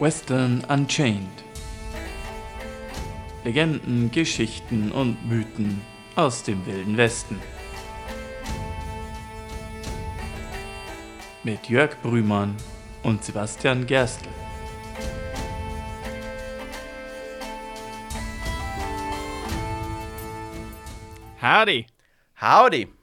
Western Unchained. Legenden, Geschichten und Mythen aus dem Wilden Westen. Mit Jörg Brümann und Sebastian Gerstl. Howdy! Howdy!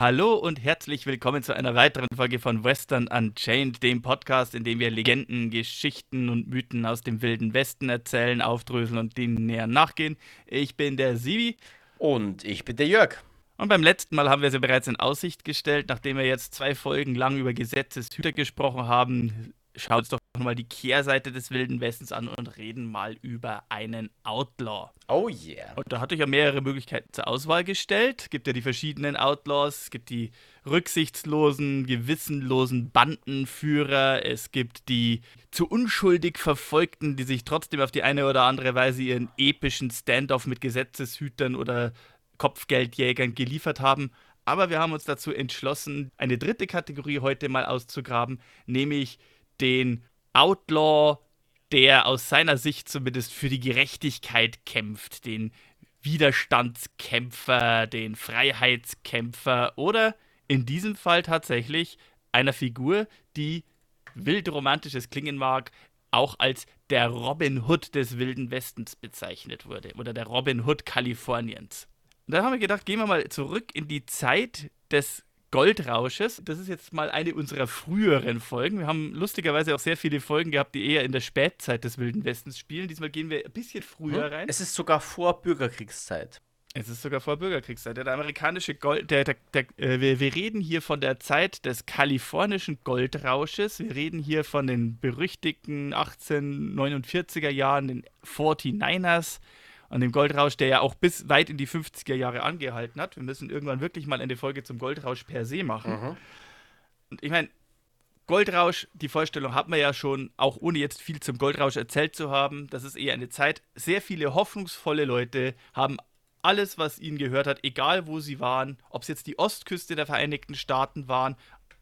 Hallo und herzlich willkommen zu einer weiteren Folge von Western Unchained, dem Podcast, in dem wir Legenden, Geschichten und Mythen aus dem Wilden Westen erzählen, aufdröseln und denen näher nachgehen. Ich bin der Sivi. Und ich bin der Jörg. Und beim letzten Mal haben wir sie bereits in Aussicht gestellt, nachdem wir jetzt zwei Folgen lang über Gesetzeshüter gesprochen haben. Schaut uns doch nochmal die Kehrseite des Wilden Westens an und reden mal über einen Outlaw. Oh yeah. Und da hatte ich ja mehrere Möglichkeiten zur Auswahl gestellt. Es gibt ja die verschiedenen Outlaws, es gibt die rücksichtslosen, gewissenlosen Bandenführer, es gibt die zu unschuldig Verfolgten, die sich trotzdem auf die eine oder andere Weise ihren epischen Standoff mit Gesetzeshütern oder Kopfgeldjägern geliefert haben. Aber wir haben uns dazu entschlossen, eine dritte Kategorie heute mal auszugraben, nämlich den Outlaw, der aus seiner Sicht zumindest für die Gerechtigkeit kämpft, den Widerstandskämpfer, den Freiheitskämpfer oder in diesem Fall tatsächlich einer Figur, die wild romantisches klingen mag, auch als der Robin Hood des Wilden Westens bezeichnet wurde oder der Robin Hood Kaliforniens. Und da haben wir gedacht, gehen wir mal zurück in die Zeit des Goldrausches. Das ist jetzt mal eine unserer früheren Folgen. Wir haben lustigerweise auch sehr viele Folgen gehabt, die eher in der Spätzeit des Wilden Westens spielen. Diesmal gehen wir ein bisschen früher hm? rein. Es ist sogar vor Bürgerkriegszeit. Es ist sogar vor Bürgerkriegszeit. Der amerikanische Gold, der, der, der äh, wir, wir, reden hier von der Zeit des kalifornischen Goldrausches. Wir reden hier von den berüchtigten 1849er Jahren, den 49ers an dem Goldrausch, der ja auch bis weit in die 50er Jahre angehalten hat. Wir müssen irgendwann wirklich mal eine Folge zum Goldrausch per se machen. Mhm. Und ich meine, Goldrausch, die Vorstellung hat man ja schon, auch ohne jetzt viel zum Goldrausch erzählt zu haben. Das ist eher eine Zeit. Sehr viele hoffnungsvolle Leute haben alles, was ihnen gehört hat, egal wo sie waren, ob es jetzt die Ostküste der Vereinigten Staaten waren,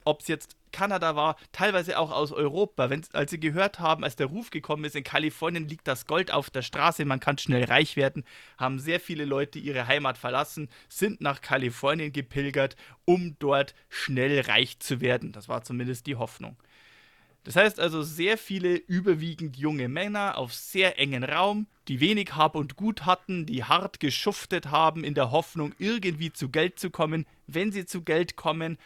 ob es jetzt Kanada war, teilweise auch aus Europa. Wenn, als sie gehört haben, als der Ruf gekommen ist, in Kalifornien liegt das Gold auf der Straße, man kann schnell reich werden, haben sehr viele Leute ihre Heimat verlassen, sind nach Kalifornien gepilgert, um dort schnell reich zu werden. Das war zumindest die Hoffnung. Das heißt also sehr viele überwiegend junge Männer auf sehr engen Raum, die wenig Hab und Gut hatten, die hart geschuftet haben in der Hoffnung, irgendwie zu Geld zu kommen. Wenn sie zu Geld kommen,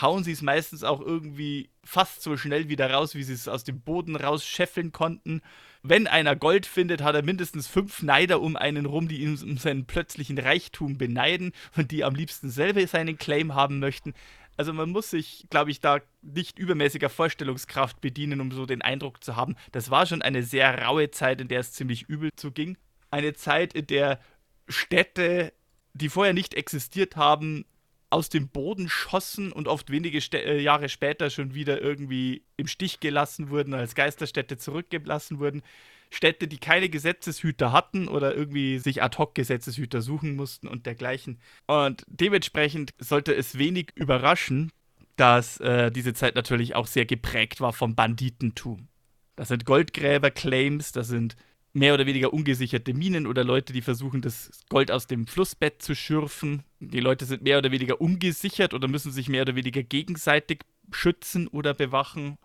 hauen sie es meistens auch irgendwie fast so schnell wieder raus, wie sie es aus dem Boden rausscheffeln konnten. Wenn einer Gold findet, hat er mindestens fünf Neider um einen rum, die ihn um seinen plötzlichen Reichtum beneiden und die am liebsten selber seinen Claim haben möchten. Also man muss sich, glaube ich, da nicht übermäßiger Vorstellungskraft bedienen, um so den Eindruck zu haben. Das war schon eine sehr raue Zeit, in der es ziemlich übel zuging. Eine Zeit, in der Städte, die vorher nicht existiert haben, aus dem Boden schossen und oft wenige St äh, Jahre später schon wieder irgendwie im Stich gelassen wurden, als Geisterstädte zurückgelassen wurden. Städte, die keine Gesetzeshüter hatten oder irgendwie sich ad hoc Gesetzeshüter suchen mussten und dergleichen. Und dementsprechend sollte es wenig überraschen, dass äh, diese Zeit natürlich auch sehr geprägt war vom Banditentum. Das sind Goldgräber-Claims, das sind mehr oder weniger ungesicherte Minen oder Leute, die versuchen, das Gold aus dem Flussbett zu schürfen. Die Leute sind mehr oder weniger ungesichert oder müssen sich mehr oder weniger gegenseitig schützen oder bewachen.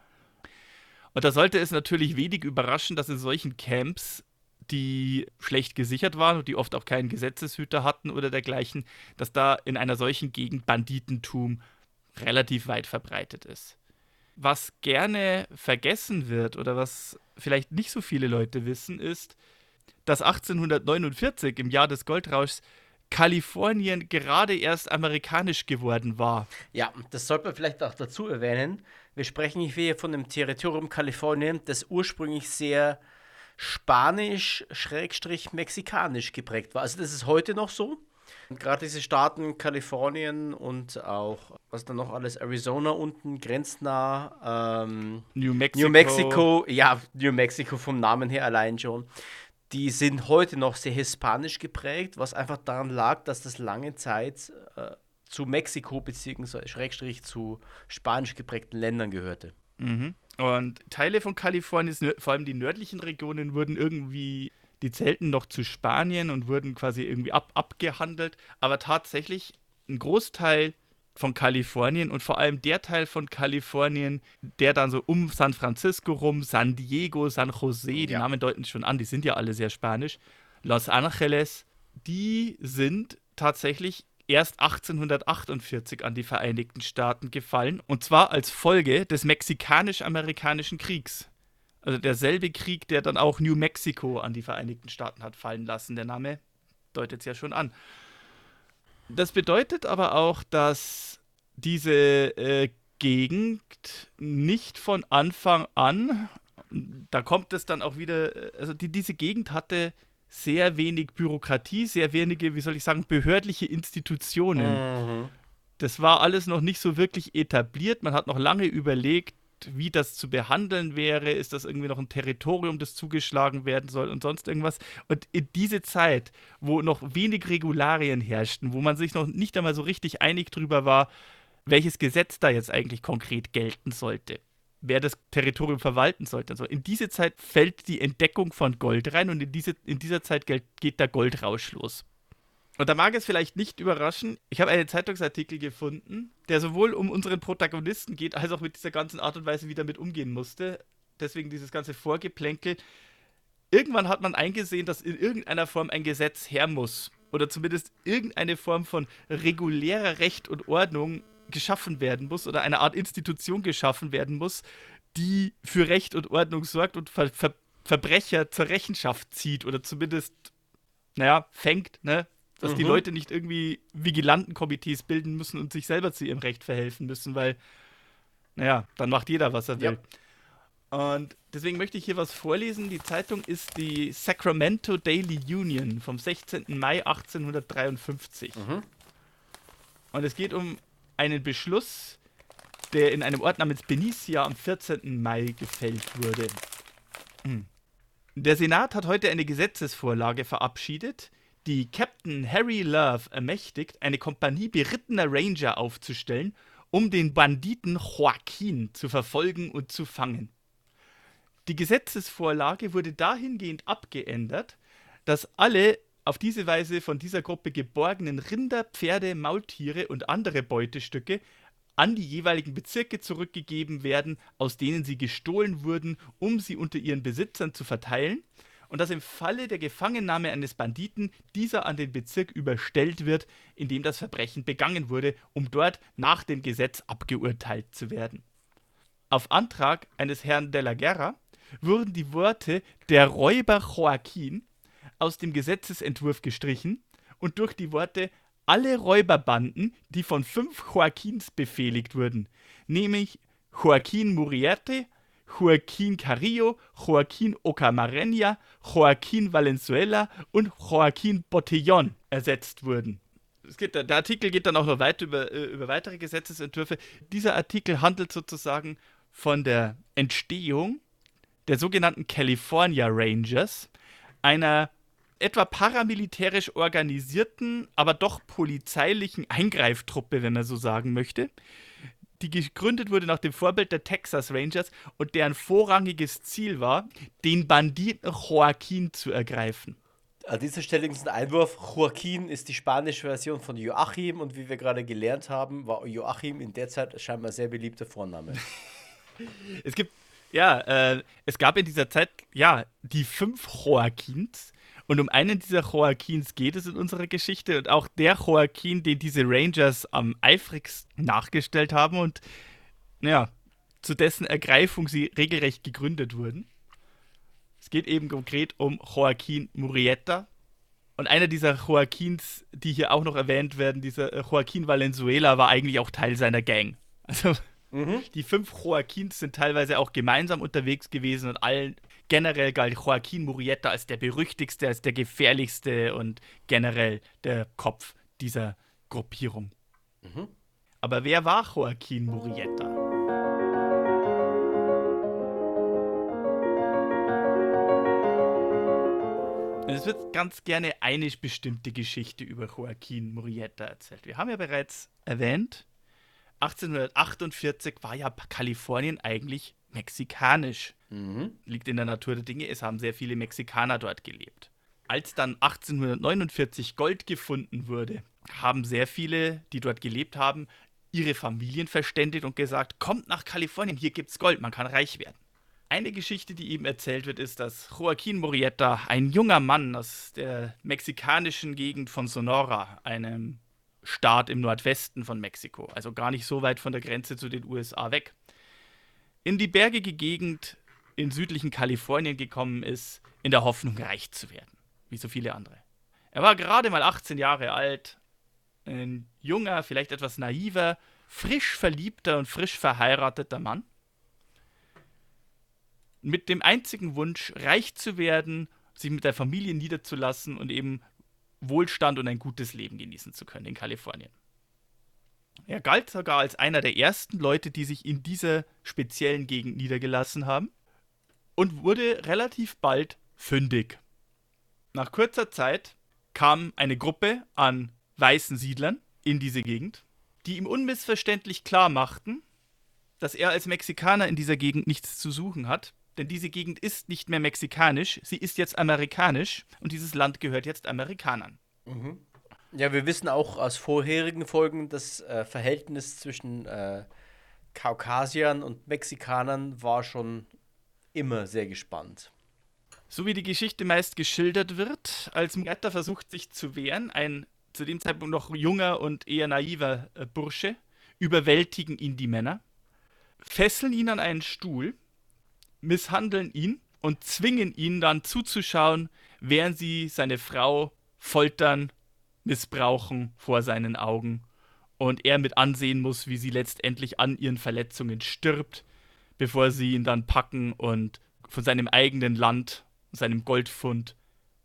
Und da sollte es natürlich wenig überraschen, dass in solchen Camps, die schlecht gesichert waren und die oft auch keinen Gesetzeshüter hatten oder dergleichen, dass da in einer solchen Gegend Banditentum relativ weit verbreitet ist. Was gerne vergessen wird oder was vielleicht nicht so viele Leute wissen, ist, dass 1849 im Jahr des Goldrauschs Kalifornien gerade erst amerikanisch geworden war. Ja, das sollte man vielleicht auch dazu erwähnen. Wir sprechen hier von dem Territorium Kalifornien, das ursprünglich sehr spanisch-mexikanisch geprägt war. Also das ist heute noch so. Gerade diese Staaten Kalifornien und auch, was dann noch alles, Arizona unten, grenznah, ähm, New Mexico. New Mexico, ja, New Mexico vom Namen her allein schon. Die sind heute noch sehr hispanisch geprägt, was einfach daran lag, dass das lange Zeit äh, zu Mexiko bzw. Schrägstrich zu spanisch geprägten Ländern gehörte. Mhm. Und Teile von Kalifornien, vor allem die nördlichen Regionen, wurden irgendwie, die zählten noch zu Spanien und wurden quasi irgendwie ab, abgehandelt. Aber tatsächlich ein Großteil von Kalifornien und vor allem der Teil von Kalifornien, der dann so um San Francisco rum, San Diego, San Jose, die ja. Namen deuten schon an, die sind ja alle sehr spanisch, Los Angeles, die sind tatsächlich erst 1848 an die Vereinigten Staaten gefallen, und zwar als Folge des Mexikanisch-Amerikanischen Kriegs. Also derselbe Krieg, der dann auch New Mexico an die Vereinigten Staaten hat fallen lassen. Der Name deutet es ja schon an. Das bedeutet aber auch, dass diese äh, Gegend nicht von Anfang an, da kommt es dann auch wieder, äh, also die, diese Gegend hatte sehr wenig Bürokratie, sehr wenige, wie soll ich sagen, behördliche Institutionen. Mhm. Das war alles noch nicht so wirklich etabliert. Man hat noch lange überlegt, wie das zu behandeln wäre. Ist das irgendwie noch ein Territorium, das zugeschlagen werden soll und sonst irgendwas? Und in diese Zeit, wo noch wenig Regularien herrschten, wo man sich noch nicht einmal so richtig einig drüber war, welches Gesetz da jetzt eigentlich konkret gelten sollte, wer das Territorium verwalten sollte. Also in diese Zeit fällt die Entdeckung von Gold rein und in, diese, in dieser Zeit geht der Goldrausch los. Und da mag es vielleicht nicht überraschen, ich habe einen Zeitungsartikel gefunden, der sowohl um unseren Protagonisten geht, als auch mit dieser ganzen Art und Weise, wie damit umgehen musste. Deswegen dieses ganze Vorgeplänkel. Irgendwann hat man eingesehen, dass in irgendeiner Form ein Gesetz her muss. Oder zumindest irgendeine Form von regulärer Recht und Ordnung geschaffen werden muss oder eine Art Institution geschaffen werden muss, die für Recht und Ordnung sorgt und Ver Ver Verbrecher zur Rechenschaft zieht oder zumindest, naja, fängt, ne? Dass mhm. die Leute nicht irgendwie Vigilantenkomitees bilden müssen und sich selber zu ihrem Recht verhelfen müssen, weil, naja, dann macht jeder, was er will. Ja. Und deswegen möchte ich hier was vorlesen. Die Zeitung ist die Sacramento Daily Union vom 16. Mai 1853. Mhm. Und es geht um einen Beschluss, der in einem Ort namens Benicia am 14. Mai gefällt wurde. Der Senat hat heute eine Gesetzesvorlage verabschiedet, die Captain Harry Love ermächtigt, eine Kompanie berittener Ranger aufzustellen, um den Banditen Joaquin zu verfolgen und zu fangen. Die Gesetzesvorlage wurde dahingehend abgeändert, dass alle auf diese Weise von dieser Gruppe geborgenen Rinder, Pferde, Maultiere und andere Beutestücke an die jeweiligen Bezirke zurückgegeben werden, aus denen sie gestohlen wurden, um sie unter ihren Besitzern zu verteilen, und dass im Falle der Gefangennahme eines Banditen dieser an den Bezirk überstellt wird, in dem das Verbrechen begangen wurde, um dort nach dem Gesetz abgeurteilt zu werden. Auf Antrag eines Herrn de la Guerra wurden die Worte der Räuber Joaquin aus dem Gesetzesentwurf gestrichen und durch die Worte alle Räuberbanden, die von fünf Joaquins befehligt wurden, nämlich Joaquin Murierte, Joaquin Carrillo, Joaquin Ocamarenia, Joaquin Valenzuela und Joaquin Botellon ersetzt wurden. Geht, der Artikel geht dann auch noch weiter über, äh, über weitere Gesetzesentwürfe. Dieser Artikel handelt sozusagen von der Entstehung der sogenannten California Rangers, einer etwa paramilitärisch organisierten, aber doch polizeilichen Eingreiftruppe, wenn man so sagen möchte, die gegründet wurde nach dem Vorbild der Texas Rangers und deren vorrangiges Ziel war, den Banditen Joaquin zu ergreifen. An dieser Stelle ist ein Einwurf. Joaquin ist die spanische Version von Joachim und wie wir gerade gelernt haben, war Joachim in der Zeit scheinbar ein sehr beliebter Vorname. es gibt, ja, äh, es gab in dieser Zeit, ja, die fünf Joaquins und um einen dieser Joaquins geht es in unserer Geschichte und auch der Joaquin, den diese Rangers am eifrigsten nachgestellt haben und ja, zu dessen Ergreifung sie regelrecht gegründet wurden. Es geht eben konkret um Joaquin Murrieta. Und einer dieser Joaquins, die hier auch noch erwähnt werden, dieser Joaquin Valenzuela, war eigentlich auch Teil seiner Gang. Also mhm. die fünf Joaquins sind teilweise auch gemeinsam unterwegs gewesen und allen generell galt Joaquin Murrieta als der berüchtigste, als der gefährlichste und generell der Kopf dieser Gruppierung. Mhm. Aber wer war Joaquin Murrieta? Es wird ganz gerne eine bestimmte Geschichte über Joaquin Murrieta erzählt. Wir haben ja bereits erwähnt, 1848 war ja Kalifornien eigentlich mexikanisch. Mhm. Liegt in der Natur der Dinge, es haben sehr viele Mexikaner dort gelebt. Als dann 1849 Gold gefunden wurde, haben sehr viele, die dort gelebt haben, ihre Familien verständigt und gesagt, kommt nach Kalifornien, hier gibt's Gold, man kann reich werden. Eine Geschichte, die eben erzählt wird, ist, dass Joaquín Murrieta, ein junger Mann aus der mexikanischen Gegend von Sonora, einem Staat im Nordwesten von Mexiko, also gar nicht so weit von der Grenze zu den USA weg, in die bergige Gegend in südlichen Kalifornien gekommen ist, in der Hoffnung, reich zu werden, wie so viele andere. Er war gerade mal 18 Jahre alt, ein junger, vielleicht etwas naiver, frisch verliebter und frisch verheirateter Mann mit dem einzigen Wunsch, reich zu werden, sich mit der Familie niederzulassen und eben Wohlstand und ein gutes Leben genießen zu können in Kalifornien. Er galt sogar als einer der ersten Leute, die sich in dieser speziellen Gegend niedergelassen haben und wurde relativ bald fündig. Nach kurzer Zeit kam eine Gruppe an weißen Siedlern in diese Gegend, die ihm unmissverständlich klar machten, dass er als Mexikaner in dieser Gegend nichts zu suchen hat, denn diese Gegend ist nicht mehr mexikanisch, sie ist jetzt amerikanisch und dieses Land gehört jetzt Amerikanern. Ja, wir wissen auch aus vorherigen Folgen, das äh, Verhältnis zwischen äh, Kaukasiern und Mexikanern war schon immer sehr gespannt. So wie die Geschichte meist geschildert wird, als Murata versucht sich zu wehren, ein zu dem Zeitpunkt noch junger und eher naiver äh, Bursche, überwältigen ihn die Männer, fesseln ihn an einen Stuhl, misshandeln ihn und zwingen ihn dann zuzuschauen, während sie seine Frau foltern, missbrauchen vor seinen Augen und er mit ansehen muss, wie sie letztendlich an ihren Verletzungen stirbt, bevor sie ihn dann packen und von seinem eigenen Land, seinem Goldfund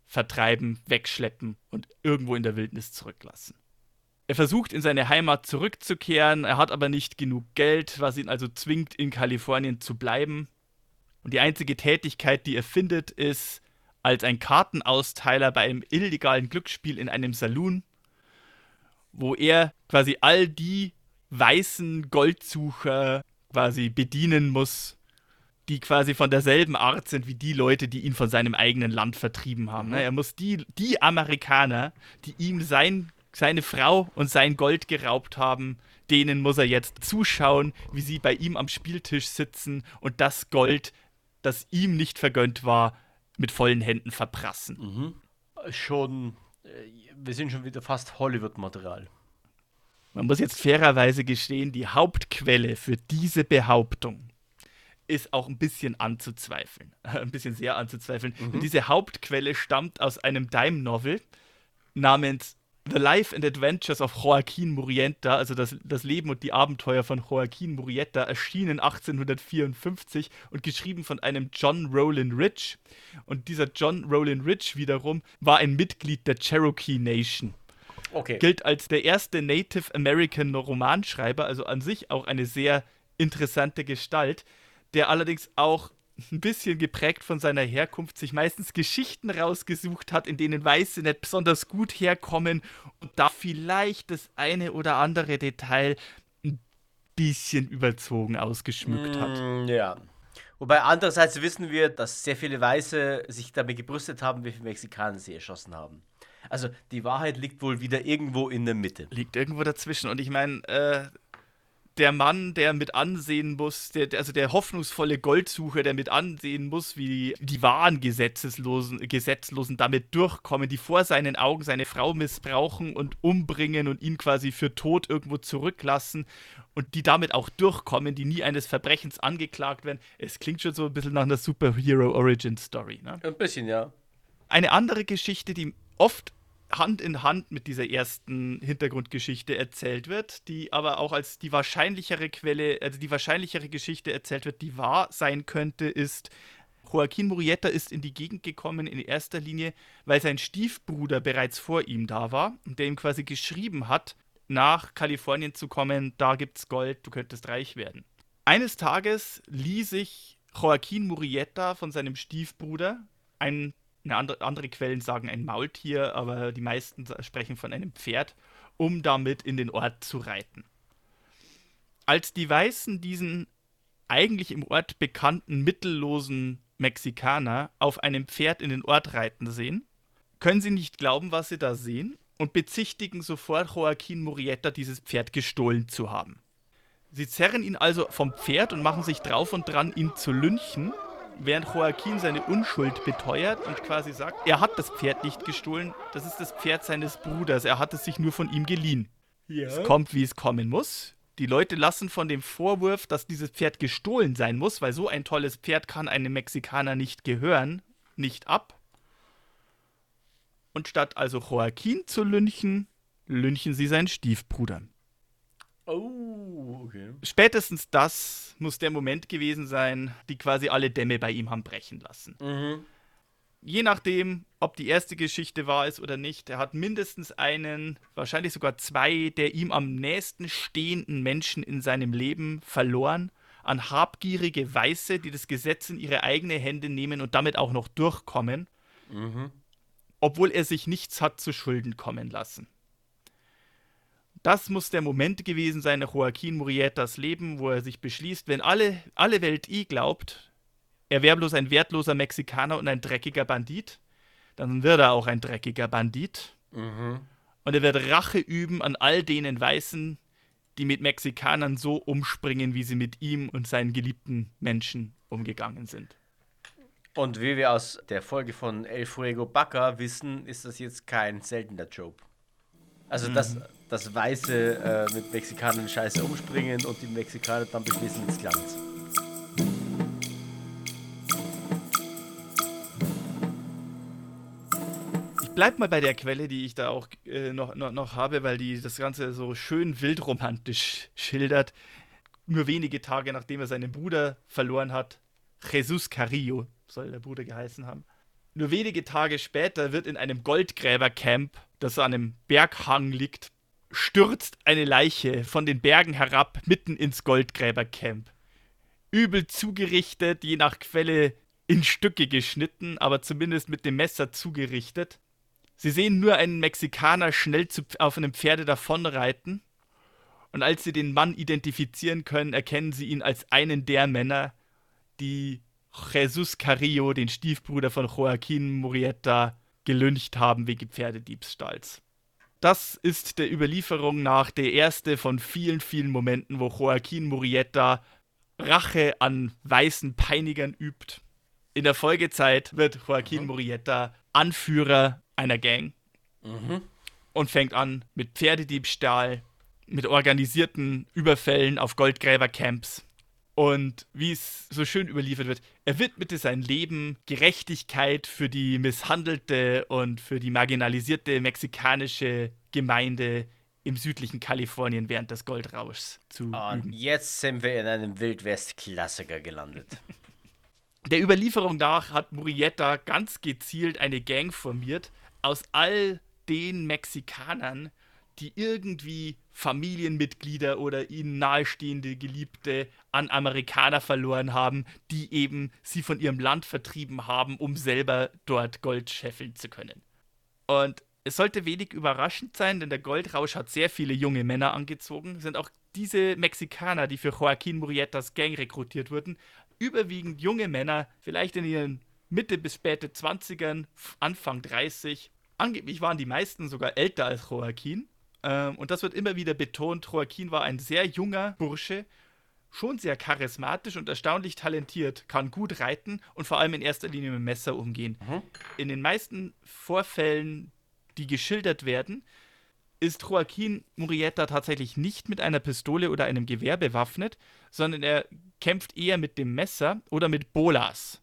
vertreiben, wegschleppen und irgendwo in der Wildnis zurücklassen. Er versucht in seine Heimat zurückzukehren, er hat aber nicht genug Geld, was ihn also zwingt, in Kalifornien zu bleiben. Und die einzige Tätigkeit, die er findet, ist als ein Kartenausteiler bei einem illegalen Glücksspiel in einem Saloon, wo er quasi all die weißen Goldsucher quasi bedienen muss, die quasi von derselben Art sind wie die Leute, die ihn von seinem eigenen Land vertrieben haben. Ne? Er muss die, die Amerikaner, die ihm sein, seine Frau und sein Gold geraubt haben, denen muss er jetzt zuschauen, wie sie bei ihm am Spieltisch sitzen und das Gold, das ihm nicht vergönnt war, mit vollen Händen verprassen. Schon, äh, wir sind schon wieder fast Hollywood-Material. Man muss jetzt fairerweise gestehen, die Hauptquelle für diese Behauptung ist auch ein bisschen anzuzweifeln. Ein bisschen sehr anzuzweifeln. Und diese Hauptquelle stammt aus einem Dime-Novel namens The Life and Adventures of Joaquin Murrieta, also das, das Leben und die Abenteuer von Joaquin Murrieta, erschienen 1854 und geschrieben von einem John Rowland Rich. Und dieser John Rowland Rich wiederum war ein Mitglied der Cherokee Nation Okay. gilt als der erste Native American Romanschreiber, also an sich auch eine sehr interessante Gestalt, der allerdings auch ein bisschen geprägt von seiner Herkunft sich meistens Geschichten rausgesucht hat, in denen Weiße nicht besonders gut herkommen und da vielleicht das eine oder andere Detail ein bisschen überzogen ausgeschmückt hat. Mm, Ja. Wobei andererseits wissen wir, dass sehr viele Weiße sich damit gebrüstet haben, wie viele Mexikaner sie erschossen haben. Also die Wahrheit liegt wohl wieder irgendwo in der Mitte. liegt irgendwo dazwischen. Und ich meine, äh, der Mann, der mit ansehen muss, der, also der hoffnungsvolle Goldsucher, der mit ansehen muss, wie die wahren Gesetzeslosen, Gesetzlosen damit durchkommen, die vor seinen Augen seine Frau missbrauchen und umbringen und ihn quasi für tot irgendwo zurücklassen und die damit auch durchkommen, die nie eines Verbrechens angeklagt werden. Es klingt schon so ein bisschen nach einer Superhero Origin Story. Ne? Ein bisschen, ja. Eine andere Geschichte, die oft Hand in Hand mit dieser ersten Hintergrundgeschichte erzählt wird, die aber auch als die wahrscheinlichere Quelle, also die wahrscheinlichere Geschichte erzählt wird, die wahr sein könnte, ist, Joaquin Murrieta ist in die Gegend gekommen in erster Linie, weil sein Stiefbruder bereits vor ihm da war und der ihm quasi geschrieben hat, nach Kalifornien zu kommen, da gibt's Gold, du könntest reich werden. Eines Tages lieh sich Joaquin Murrieta von seinem Stiefbruder ein, andere, andere Quellen sagen ein Maultier, aber die meisten sprechen von einem Pferd, um damit in den Ort zu reiten. Als die Weißen diesen eigentlich im Ort bekannten mittellosen Mexikaner auf einem Pferd in den Ort reiten sehen, können sie nicht glauben, was sie da sehen und bezichtigen sofort Joaquin Murieta, dieses Pferd gestohlen zu haben. Sie zerren ihn also vom Pferd und machen sich drauf und dran, ihn zu lynchen, während Joaquin seine Unschuld beteuert und quasi sagt, er hat das Pferd nicht gestohlen, das ist das Pferd seines Bruders, er hat es sich nur von ihm geliehen. Ja. Es kommt, wie es kommen muss. Die Leute lassen von dem Vorwurf, dass dieses Pferd gestohlen sein muss, weil so ein tolles Pferd kann einem Mexikaner nicht gehören, nicht ab. Und statt also Joaquin zu lynchen, lynchen sie seinen Stiefbruder. Oh, okay. Spätestens das muss der Moment gewesen sein, die quasi alle Dämme bei ihm haben brechen lassen. Mhm. Je nachdem, ob die erste Geschichte wahr ist oder nicht, er hat mindestens einen, wahrscheinlich sogar zwei der ihm am nächsten stehenden Menschen in seinem Leben verloren an habgierige Weiße, die das Gesetz in ihre eigenen Hände nehmen und damit auch noch durchkommen, mhm. obwohl er sich nichts hat zu Schulden kommen lassen. Das muss der Moment gewesen sein nach Joaquin Murietas Leben, wo er sich beschließt, wenn alle, alle Welt eh glaubt, er wäre bloß ein wertloser Mexikaner und ein dreckiger Bandit, dann wird er auch ein dreckiger Bandit. Mhm. Und er wird Rache üben an all denen Weißen, die mit Mexikanern so umspringen, wie sie mit ihm und seinen geliebten Menschen umgegangen sind. Und wie wir aus der Folge von El Fuego Baca wissen, ist das jetzt kein seltener Job. Also, mhm. Dass, Weiße äh, mit Mexikanern scheiße umspringen und die Mexikaner dann beschließen, ins Glanz. Ich bleib mal bei der Quelle, die ich da auch äh, noch, noch, noch habe, weil die das Ganze so schön wildromantisch schildert. Nur wenige Tage nachdem er seinen Bruder verloren hat, Jesus Carrillo soll der Bruder geheißen haben. Nur wenige Tage später wird in einem Goldgräbercamp das an einem Berghang liegt, stürzt eine Leiche von den Bergen herab mitten ins Goldgräbercamp. Übel zugerichtet, je nach Quelle in Stücke geschnitten, aber zumindest mit dem Messer zugerichtet. Sie sehen nur einen Mexikaner schnell zu, auf einem Pferde davonreiten. Und als sie den Mann identifizieren können, erkennen sie ihn als einen der Männer, die Jesus Carrillo, den Stiefbruder von Joaquin Murieta, gelüncht haben wegen Pferdediebstahls. Das ist der Überlieferung nach der erste von vielen, vielen Momenten, wo Joaquin Murieta Rache an weißen Peinigern übt. In der Folgezeit wird Joaquin mhm. Murieta Anführer einer Gang mhm. und fängt an mit Pferdediebstahl, mit organisierten Überfällen auf Goldgräbercamps und wie es so schön überliefert wird, er widmete sein Leben Gerechtigkeit für die misshandelte und für die marginalisierte mexikanische Gemeinde im südlichen Kalifornien während des Goldrauschs zu Und üben. jetzt sind wir in einem Wildwest-Klassiker gelandet. Der Überlieferung nach hat Murieta ganz gezielt eine Gang formiert aus all den Mexikanern, die irgendwie Familienmitglieder oder ihnen nahestehende Geliebte an Amerikaner verloren haben, die eben sie von ihrem Land vertrieben haben, um selber dort Gold scheffeln zu können. Und es sollte wenig überraschend sein, denn der Goldrausch hat sehr viele junge Männer angezogen, sind auch diese Mexikaner, die für Joaquin Murietas Gang rekrutiert wurden, überwiegend junge Männer, vielleicht in ihren Mitte bis späte 20ern, Anfang 30. Angeblich waren die meisten sogar älter als Joaquin. Ähm, und das wird immer wieder betont. Joaquin war ein sehr junger Bursche, schon sehr charismatisch und erstaunlich talentiert, kann gut reiten und vor allem in erster Linie mit dem Messer umgehen. Mhm. In den meisten Vorfällen, die geschildert werden, ist Joaquin Murieta tatsächlich nicht mit einer Pistole oder einem Gewehr bewaffnet, sondern er kämpft eher mit dem Messer oder mit Bolas.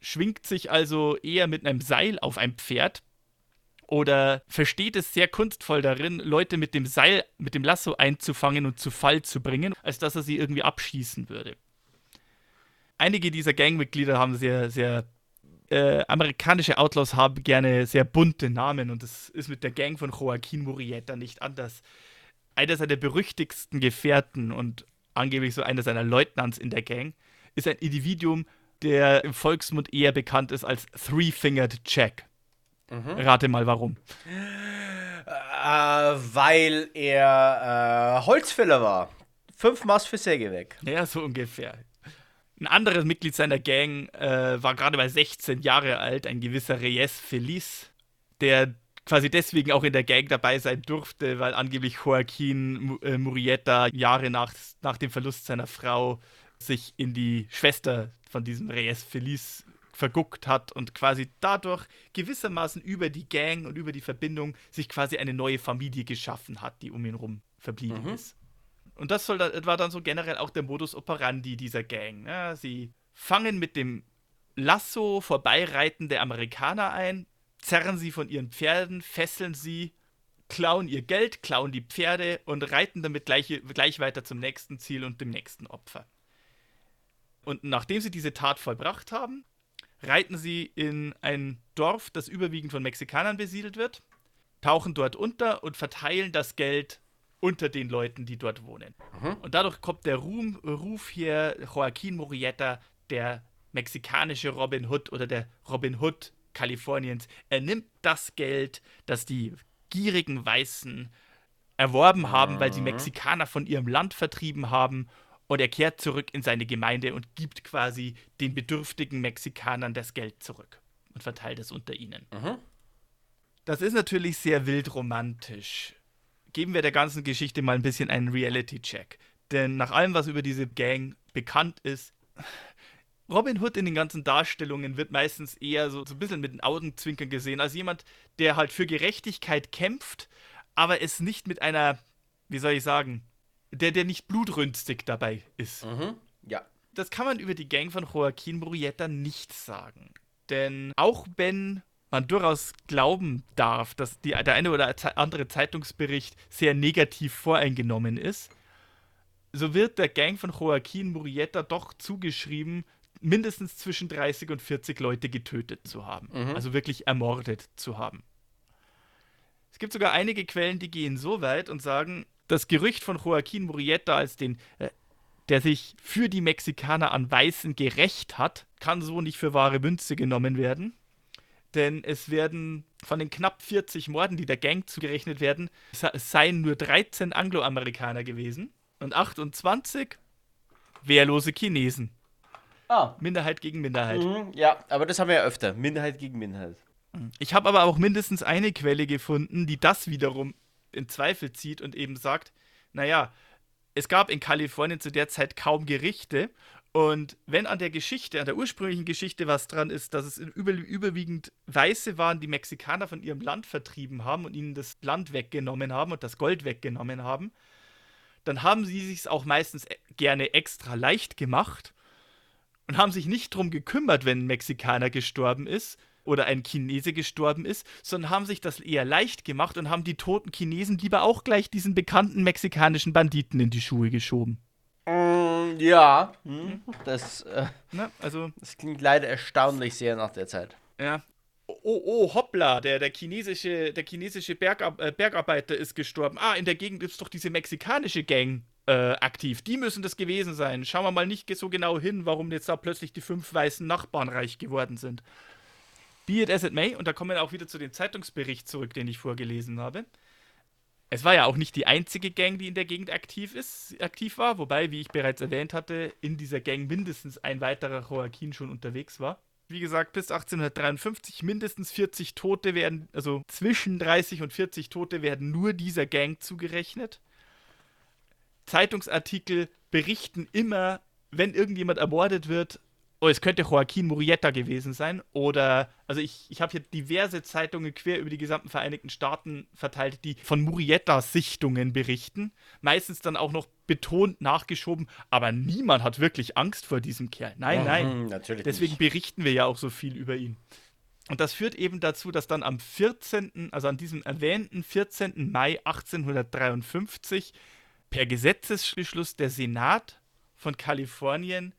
Schwingt sich also eher mit einem Seil auf ein Pferd, oder versteht es sehr kunstvoll darin, Leute mit dem Seil, mit dem Lasso einzufangen und zu Fall zu bringen, als dass er sie irgendwie abschießen würde. Einige dieser Gangmitglieder haben sehr, sehr äh, amerikanische Outlaws haben gerne sehr bunte Namen und das ist mit der Gang von Joaquin Murieta nicht anders. Einer seiner berüchtigsten Gefährten und angeblich so einer seiner Leutnants in der Gang ist ein Individuum, der im Volksmund eher bekannt ist als Three-Fingered Jack. Mhm. Rate mal warum. Äh, weil er äh, Holzfäller war. Fünf Maß für Säge weg. Ja, so ungefähr. Ein anderes Mitglied seiner Gang äh, war gerade mal 16 Jahre alt, ein gewisser Reyes Feliz, der quasi deswegen auch in der Gang dabei sein durfte, weil angeblich Joaquin äh, Murrieta Jahre nach, nach dem Verlust seiner Frau sich in die Schwester von diesem Reyes Feliz verguckt hat und quasi dadurch gewissermaßen über die Gang und über die Verbindung sich quasi eine neue Familie geschaffen hat, die um ihn rum verblieben mhm. ist. Und das soll, war dann so generell auch der Modus operandi dieser Gang. Ja, sie fangen mit dem Lasso vorbeireitende Amerikaner ein, zerren sie von ihren Pferden, fesseln sie, klauen ihr Geld, klauen die Pferde und reiten damit gleich, gleich weiter zum nächsten Ziel und dem nächsten Opfer. Und nachdem sie diese Tat vollbracht haben, reiten sie in ein Dorf, das überwiegend von Mexikanern besiedelt wird, tauchen dort unter und verteilen das Geld unter den Leuten, die dort wohnen. Mhm. Und dadurch kommt der Ruhm, Ruf hier Joaquin Murrieta, der mexikanische Robin Hood oder der Robin Hood Kaliforniens. Er nimmt das Geld, das die gierigen Weißen erworben haben, weil sie mhm. Mexikaner von ihrem Land vertrieben haben und er kehrt zurück in seine Gemeinde und gibt quasi den bedürftigen Mexikanern das Geld zurück und verteilt es unter ihnen. Mhm. Das ist natürlich sehr wild romantisch. Geben wir der ganzen Geschichte mal ein bisschen einen Reality-Check. Denn nach allem, was über diese Gang bekannt ist, Robin Hood in den ganzen Darstellungen wird meistens eher so, so ein bisschen mit den Augenzwinkern gesehen, als jemand, der halt für Gerechtigkeit kämpft, aber es nicht mit einer, wie soll ich sagen, der, der nicht blutrünstig dabei ist. Mhm. Ja. Das kann man über die Gang von Joaquin Murrieta nicht sagen. Denn auch wenn man durchaus glauben darf, dass die, der eine oder andere Zeitungsbericht sehr negativ voreingenommen ist, so wird der Gang von Joaquin Murrieta doch zugeschrieben, mindestens zwischen 30 und 40 Leute getötet zu haben. Mhm. Also wirklich ermordet zu haben. Es gibt sogar einige Quellen, die gehen so weit und sagen, das Gerücht von Joaquin Murrieta als den, äh, der sich für die Mexikaner an Weißen gerecht hat, kann so nicht für wahre Münze genommen werden. Denn es werden von den knapp 40 Morden, die der Gang zugerechnet werden, es seien nur 13 Angloamerikaner gewesen und 28 wehrlose Chinesen. Ah. Minderheit gegen Minderheit. Mhm, ja, aber das haben wir ja öfter. Minderheit gegen Minderheit. Ich habe aber auch mindestens eine Quelle gefunden, die das wiederum in Zweifel zieht und eben sagt, naja, es gab in Kalifornien zu der Zeit kaum Gerichte. Und wenn an der Geschichte, an der ursprünglichen Geschichte was dran ist, dass es über, überwiegend Weiße waren, die Mexikaner von ihrem Land vertrieben haben und ihnen das Land weggenommen haben und das Gold weggenommen haben, dann haben sie sich auch meistens e-, gerne extra leicht gemacht und haben sich nicht darum gekümmert, wenn ein Mexikaner gestorben ist, oder ein Chinese gestorben ist, sondern haben sich das eher leicht gemacht und haben die toten Chinesen lieber auch gleich diesen bekannten mexikanischen Banditen in die Schuhe geschoben. Mm, ja, hm, das, äh, Na, also, das klingt leider erstaunlich sehr nach der Zeit. Ja. Oh, oh, hoppla, der, der chinesische, der chinesische Bergar äh, Bergarbeiter ist gestorben. Ah, in der Gegend ist doch diese mexikanische Gang äh, aktiv. Die müssen das gewesen sein. Schauen wir mal nicht so genau hin, warum jetzt da plötzlich die fünf weißen Nachbarn reich geworden sind. Be it as it may, und da kommen wir auch wieder zu dem Zeitungsbericht zurück, den ich vorgelesen habe. Es war ja auch nicht die einzige Gang, die in der Gegend aktiv, ist, aktiv war, wobei, wie ich bereits erwähnt hatte, in dieser Gang mindestens ein weiterer Joaquin schon unterwegs war. Wie gesagt, bis 1853 mindestens 40 Tote werden, also zwischen 30 und 40 Tote werden nur dieser Gang zugerechnet. Zeitungsartikel berichten immer, wenn irgendjemand ermordet wird, oh, es könnte Joaquin Murrieta gewesen sein. Oder, also ich, ich habe hier diverse Zeitungen quer über die gesamten Vereinigten Staaten verteilt, die von Murrieta-Sichtungen berichten. Meistens dann auch noch betont nachgeschoben, aber niemand hat wirklich Angst vor diesem Kerl. Nein, mhm, nein. Natürlich Deswegen nicht. berichten wir ja auch so viel über ihn. Und das führt eben dazu, dass dann am 14., also an diesem erwähnten 14. Mai 1853 per Gesetzesbeschluss der Senat von Kalifornien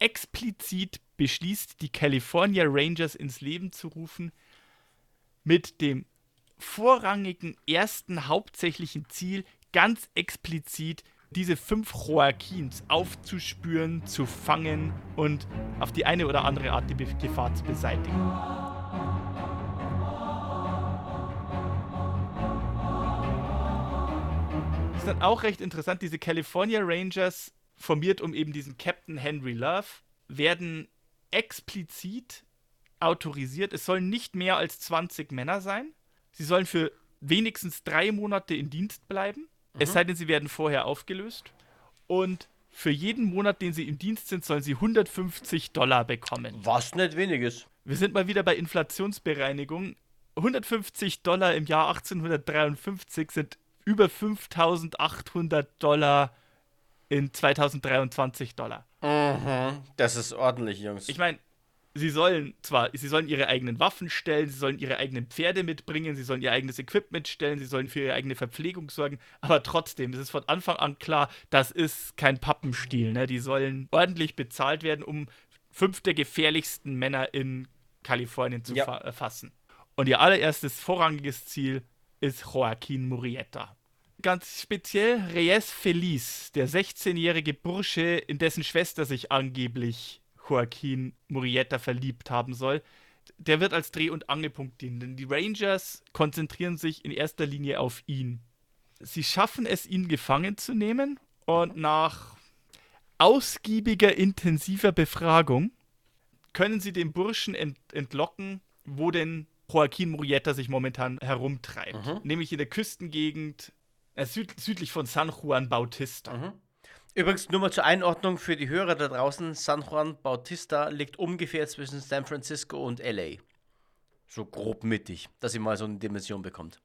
explizit beschließt, die California Rangers ins Leben zu rufen, mit dem vorrangigen ersten hauptsächlichen Ziel, ganz explizit diese fünf Joaquins aufzuspüren, zu fangen und auf die eine oder andere Art die Gefahr zu beseitigen. ist dann auch recht interessant, diese California Rangers, formiert um eben diesen Captain Henry Love, werden explizit autorisiert. Es sollen nicht mehr als 20 Männer sein. Sie sollen für wenigstens drei Monate in Dienst bleiben. Mhm. Es sei denn, sie werden vorher aufgelöst. Und für jeden Monat, den sie im Dienst sind, sollen sie 150 Dollar bekommen. Was nicht wenig ist. Wir sind mal wieder bei Inflationsbereinigung. 150 Dollar im Jahr 1853 sind über 5800 Dollar in 2023 Dollar. Mhm, das ist ordentlich, Jungs. Ich meine, sie sollen zwar, sie sollen ihre eigenen Waffen stellen, sie sollen ihre eigenen Pferde mitbringen, sie sollen ihr eigenes Equipment stellen, sie sollen für ihre eigene Verpflegung sorgen, aber trotzdem, es ist von Anfang an klar, das ist kein Pappenstiel. Ne? Die sollen ordentlich bezahlt werden, um fünf der gefährlichsten Männer in Kalifornien zu ja. erfassen. Und ihr allererstes vorrangiges Ziel ist Joaquin Murrieta. Ganz speziell Reyes Feliz, der 16-jährige Bursche, in dessen Schwester sich angeblich Joaquin Murrieta verliebt haben soll, der wird als Dreh- und Angelpunkt dienen. Denn die Rangers konzentrieren sich in erster Linie auf ihn. Sie schaffen es, ihn gefangen zu nehmen und nach ausgiebiger, intensiver Befragung können sie den Burschen ent entlocken, wo denn Joaquin Murrieta sich momentan herumtreibt. Mhm. Nämlich in der Küstengegend äh, süd südlich von San Juan Bautista. Mhm. Übrigens nur mal zur Einordnung für die Hörer da draußen: San Juan Bautista liegt ungefähr zwischen San Francisco und LA. So grob mittig, dass ihr mal so eine Dimension bekommt.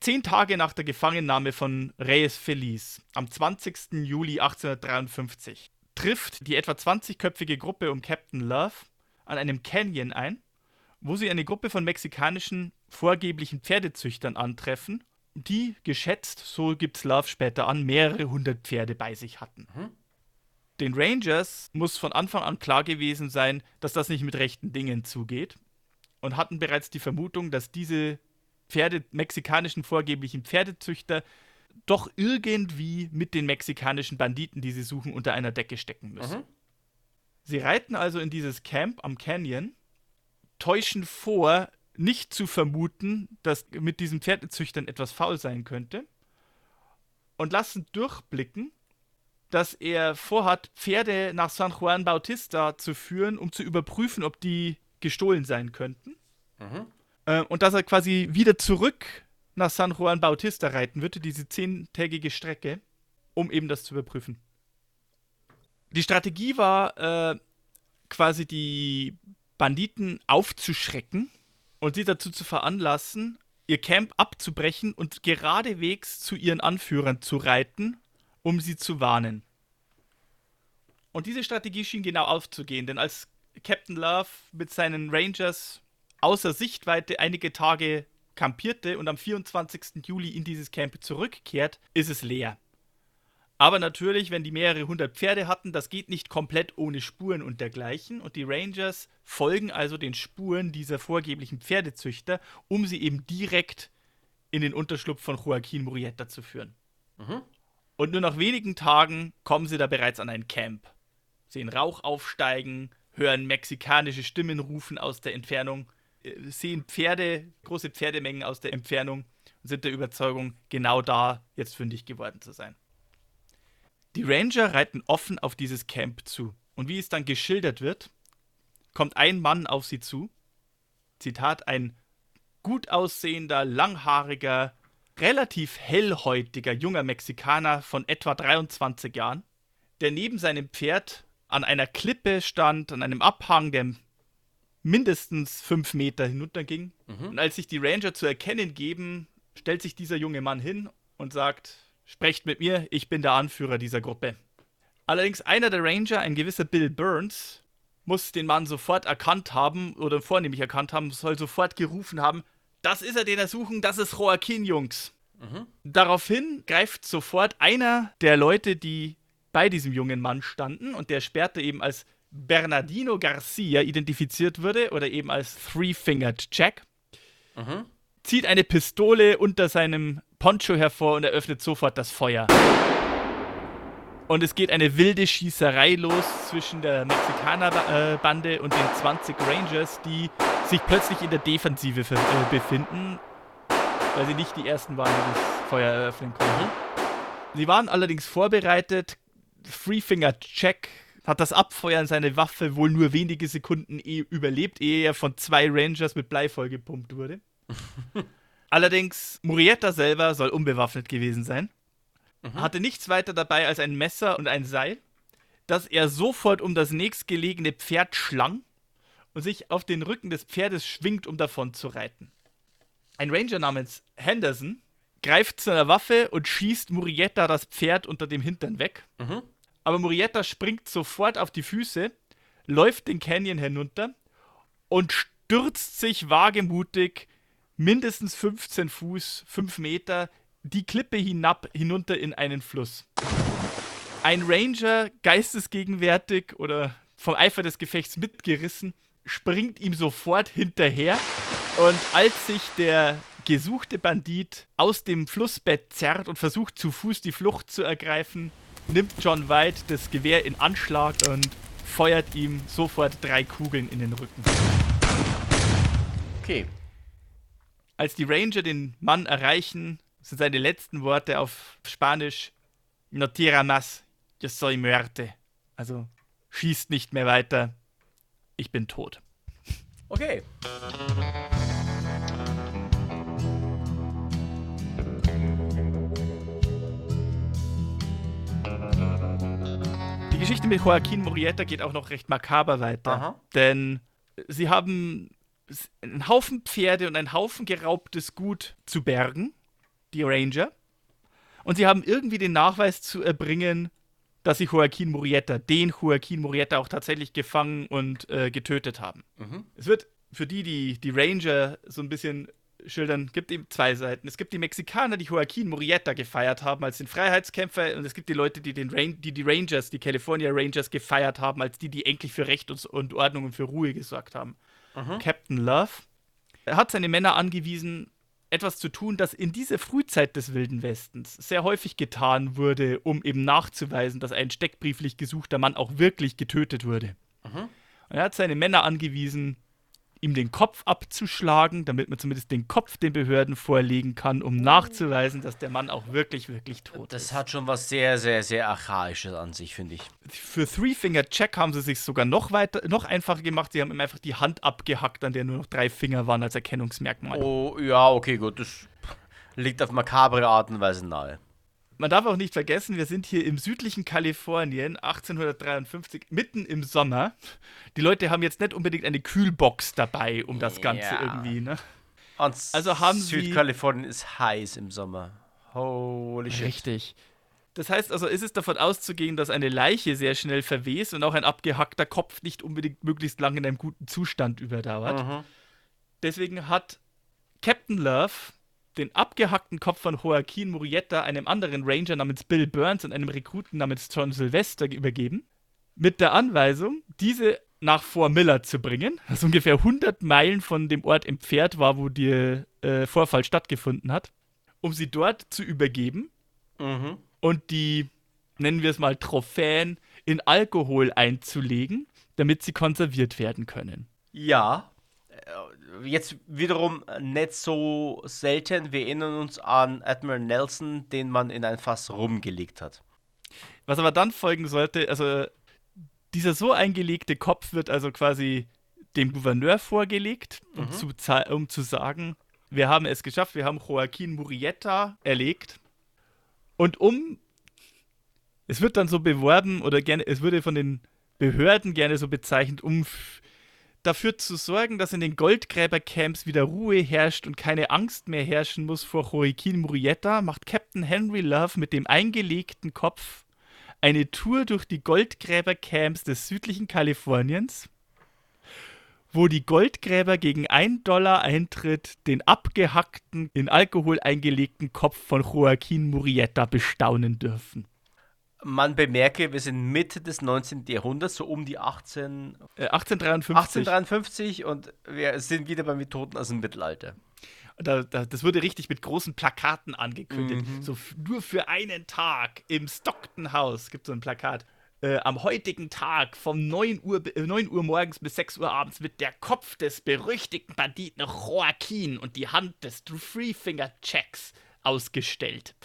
Zehn Tage nach der Gefangennahme von Reyes Feliz, am 20. Juli 1853, trifft die etwa 20-köpfige Gruppe um Captain Love an einem Canyon ein, wo sie eine Gruppe von mexikanischen vorgeblichen Pferdezüchtern antreffen die geschätzt, so gibt es Love später an, mehrere hundert Pferde bei sich hatten. Mhm. Den Rangers muss von Anfang an klar gewesen sein, dass das nicht mit rechten Dingen zugeht und hatten bereits die Vermutung, dass diese Pferde, mexikanischen vorgeblichen Pferdezüchter doch irgendwie mit den mexikanischen Banditen, die sie suchen, unter einer Decke stecken müssen. Mhm. Sie reiten also in dieses Camp am Canyon, täuschen vor, nicht zu vermuten, dass mit diesen Pferdezüchtern etwas faul sein könnte und lassen durchblicken, dass er vorhat, Pferde nach San Juan Bautista zu führen, um zu überprüfen, ob die gestohlen sein könnten. Mhm. Äh, und dass er quasi wieder zurück nach San Juan Bautista reiten würde, diese zehntägige Strecke, um eben das zu überprüfen. Die Strategie war äh, quasi die Banditen aufzuschrecken und sie dazu zu veranlassen, ihr Camp abzubrechen und geradewegs zu ihren Anführern zu reiten, um sie zu warnen. Und diese Strategie schien genau aufzugehen, denn als Captain Love mit seinen Rangers außer Sichtweite einige Tage kampierte und am 24. Juli in dieses Camp zurückkehrt, ist es leer. Aber natürlich, wenn die mehrere hundert Pferde hatten, das geht nicht komplett ohne Spuren und dergleichen. Und die Rangers folgen also den Spuren dieser vorgeblichen Pferdezüchter, um sie eben direkt in den Unterschlupf von Joaquin Murrieta zu führen. Mhm. Und nur nach wenigen Tagen kommen sie da bereits an ein Camp. Sehen Rauch aufsteigen, hören mexikanische Stimmen rufen aus der Entfernung, äh, sehen Pferde, große Pferdemengen aus der Entfernung und sind der Überzeugung, genau da jetzt fündig geworden zu sein. Die Ranger reiten offen auf dieses Camp zu. Und wie es dann geschildert wird, kommt ein Mann auf sie zu. Zitat, ein gut aussehender, langhaariger, relativ hellhäutiger junger Mexikaner von etwa 23 Jahren, der neben seinem Pferd an einer Klippe stand, an einem Abhang, der mindestens fünf Meter hinunterging. Mhm. Und als sich die Ranger zu erkennen geben, stellt sich dieser junge Mann hin und sagt, Sprecht mit mir, ich bin der Anführer dieser Gruppe. Allerdings einer der Ranger, ein gewisser Bill Burns, muss den Mann sofort erkannt haben oder vornehmlich erkannt haben, soll sofort gerufen haben, das ist er, den er suchen, das ist Joaquin, Jungs. Mhm. Daraufhin greift sofort einer der Leute, die bei diesem jungen Mann standen und der sperrte eben als Bernardino Garcia identifiziert wurde oder eben als Three-Fingered Jack, mhm. zieht eine Pistole unter seinem Poncho hervor und eröffnet sofort das Feuer. Und es geht eine wilde Schießerei los zwischen der Mexikanerbande und den 20 Rangers, die sich plötzlich in der Defensive äh, befinden, weil sie nicht die ersten waren, die das Feuer eröffnen konnten. Sie waren allerdings vorbereitet. Three Finger Check hat das Abfeuern seiner Waffe wohl nur wenige Sekunden eh überlebt, ehe er von zwei Rangers mit Blei vollgepumpt wurde. allerdings, Murietta selber soll unbewaffnet gewesen sein. Hatte nichts weiter dabei als ein Messer und ein Seil, das er sofort um das nächstgelegene Pferd schlang und sich auf den Rücken des Pferdes schwingt, um davon zu reiten. Ein Ranger namens Henderson greift zu einer Waffe und schießt Murietta das Pferd unter dem Hintern weg. Mhm. Aber Murietta springt sofort auf die Füße, läuft den Canyon hinunter und stürzt sich wagemutig mindestens 15 Fuß, 5 Meter, die Klippe hinab, hinunter in einen Fluss. Ein Ranger, geistesgegenwärtig oder vom Eifer des Gefechts mitgerissen, springt ihm sofort hinterher und als sich der gesuchte Bandit aus dem Flussbett zerrt und versucht zu Fuß die Flucht zu ergreifen, nimmt John White das Gewehr in Anschlag und feuert ihm sofort drei Kugeln in den Rücken. Okay. Als die Ranger den Mann erreichen, sind seine letzten Worte auf Spanisch No tira más, yo soy muerte. Also schießt nicht mehr weiter, ich bin tot. Okay. Die Geschichte mit Joaquin Murieta geht auch noch recht makaber weiter. Aha. Denn sie haben einen Haufen Pferde und einen Haufen geraubtes Gut zu bergen, die Ranger. Und sie haben irgendwie den Nachweis zu erbringen, dass sie Joaquin Murieta, den Joaquin Murieta auch tatsächlich gefangen und äh, getötet haben. Mhm. Es wird für die, die die Ranger so ein bisschen schildern, gibt eben zwei Seiten. Es gibt die Mexikaner, die Joaquin Murieta gefeiert haben als den Freiheitskämpfer und es gibt die Leute, die den Ran die, die Rangers, die California Rangers gefeiert haben als die, die endlich für Recht und, und Ordnung und für Ruhe gesorgt haben. Captain Love. Er hat seine Männer angewiesen, etwas zu tun, das in dieser Frühzeit des Wilden Westens sehr häufig getan wurde, um eben nachzuweisen, dass ein steckbrieflich gesuchter Mann auch wirklich getötet wurde. Und er hat seine Männer angewiesen, ihm den Kopf abzuschlagen, damit man zumindest den Kopf den Behörden vorlegen kann, um nachzuweisen, dass der Mann auch wirklich, wirklich tot Das ist. hat schon was sehr, sehr, sehr Archaisches an sich, finde ich. Für Three Finger Check haben sie sich sogar noch weiter, noch einfacher gemacht. Sie haben ihm einfach die Hand abgehackt, an der nur noch drei Finger waren als Erkennungsmerkmal. Oh, ja, okay, gut. Das liegt auf makabre Art und Weise nahe. Man darf auch nicht vergessen, wir sind hier im südlichen Kalifornien, 1853, mitten im Sommer. Die Leute haben jetzt nicht unbedingt eine Kühlbox dabei, um das Ganze Ja. irgendwie, ne? Und Also haben sie- Südkalifornien ist heiß im Sommer. Holy shit. Richtig. Das heißt also, ist es davon auszugehen, dass eine Leiche sehr schnell verwest und auch ein abgehackter Kopf nicht unbedingt möglichst lange in einem guten Zustand überdauert. Mhm. Deswegen hat Captain Love den abgehackten Kopf von Joaquin Murietta einem anderen Ranger namens Bill Burns und einem Rekruten namens John Sylvester übergeben, mit der Anweisung, diese nach Fort Miller zu bringen, das ungefähr 100 Meilen von dem Ort entfernt war, wo der äh, Vorfall stattgefunden hat, um sie dort zu übergeben Mhm. und die, nennen wir es mal, Trophäen in Alkohol einzulegen, damit sie konserviert werden können. Ja. Äh, Jetzt wiederum nicht so selten. Wir erinnern uns an Admiral Nelson, den man in ein Fass rumgelegt hat. Was aber dann folgen sollte, also dieser so eingelegte Kopf wird also quasi dem Gouverneur vorgelegt, um, zu, za- um zu sagen, wir haben es geschafft, wir haben Joaquin Murietta erlegt. Und um, es wird dann so beworben oder gerne, es wurde von den Behörden gerne so bezeichnet, um dafür zu sorgen, dass in den Goldgräbercamps wieder Ruhe herrscht und keine Angst mehr herrschen muss vor Joaquin Murietta, macht Captain Henry Love mit dem eingelegten Kopf eine Tour durch die Goldgräbercamps des südlichen Kaliforniens, wo die Goldgräber gegen 1 Dollar Eintritt den abgehackten, in Alkohol eingelegten Kopf von Joaquin Murietta bestaunen dürfen. Man bemerke, wir sind Mitte des 19. Jahrhunderts, so um die 18, Äh, 1853. 1853 und wir sind wieder bei Methoden aus dem Mittelalter. Da, da, das wurde richtig mit großen Plakaten angekündigt. So f- nur für einen Tag im Stockton House gibt es so ein Plakat. Äh, am heutigen Tag vom 9 Uhr, bi- äh, 9 Uhr morgens bis 6 Uhr abends wird der Kopf des berüchtigten Banditen Joaquin und die Hand des Three Finger Checks ausgestellt.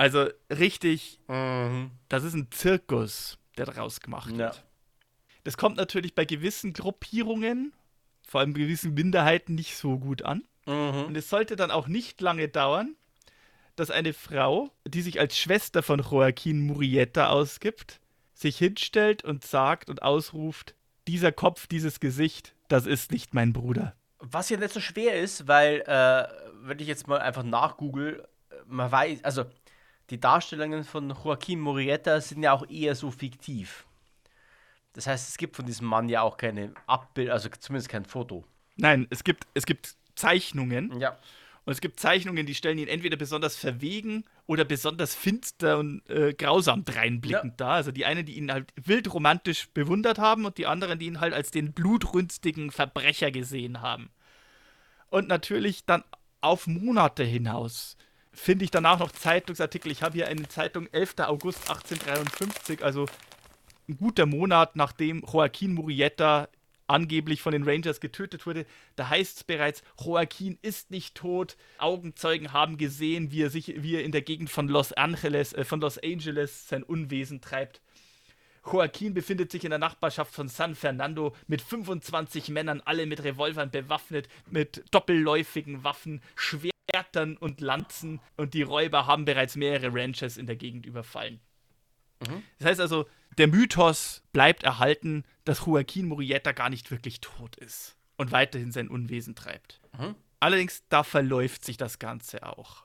Also richtig, Mhm. das ist ein Zirkus, der daraus gemacht Ja. wird. Das kommt natürlich bei gewissen Gruppierungen, vor allem gewissen Minderheiten, nicht so gut an. Mhm. Und es sollte dann auch nicht lange dauern, dass eine Frau, die sich als Schwester von Joaquin Murrieta ausgibt, sich hinstellt und sagt und ausruft, dieser Kopf, dieses Gesicht, das ist nicht mein Bruder. Was ja nicht so schwer ist, weil, äh, wenn ich jetzt mal einfach nachgoogle, äh, man weiß, also die Darstellungen von Joaquin Murrieta sind ja auch eher so fiktiv. Das heißt, es gibt von diesem Mann ja auch keine Abbild, also zumindest kein Foto. Nein, es gibt, es gibt Zeichnungen Ja. und es gibt Zeichnungen, die stellen ihn entweder besonders verwegen oder besonders finster und äh, grausam dreinblickend dar. Also die einen, die ihn halt wild romantisch bewundert haben und die anderen, die ihn halt als den blutrünstigen Verbrecher gesehen haben. Und natürlich dann auf Monate hinaus finde ich danach noch Zeitungsartikel. Ich habe hier eine Zeitung 11. August 1853, also ein guter Monat nachdem Joaquin Murrieta angeblich von den Rangers getötet wurde. Da heißt es bereits, Joaquin ist nicht tot. Augenzeugen haben gesehen, wie er sich, wie er in der Gegend von Los Angeles, äh, von Los Angeles sein Unwesen treibt. Joaquin befindet sich in der Nachbarschaft von San Fernando mit 25 Männern, alle mit Revolvern bewaffnet, mit doppelläufigen Waffen, Schwertern und Lanzen und die Räuber haben bereits mehrere Ranches in der Gegend überfallen. Das heißt also, der Mythos bleibt erhalten, dass Joaquin Murrieta gar nicht wirklich tot ist und weiterhin sein Unwesen treibt. Mhm. Allerdings, da verläuft sich das Ganze auch.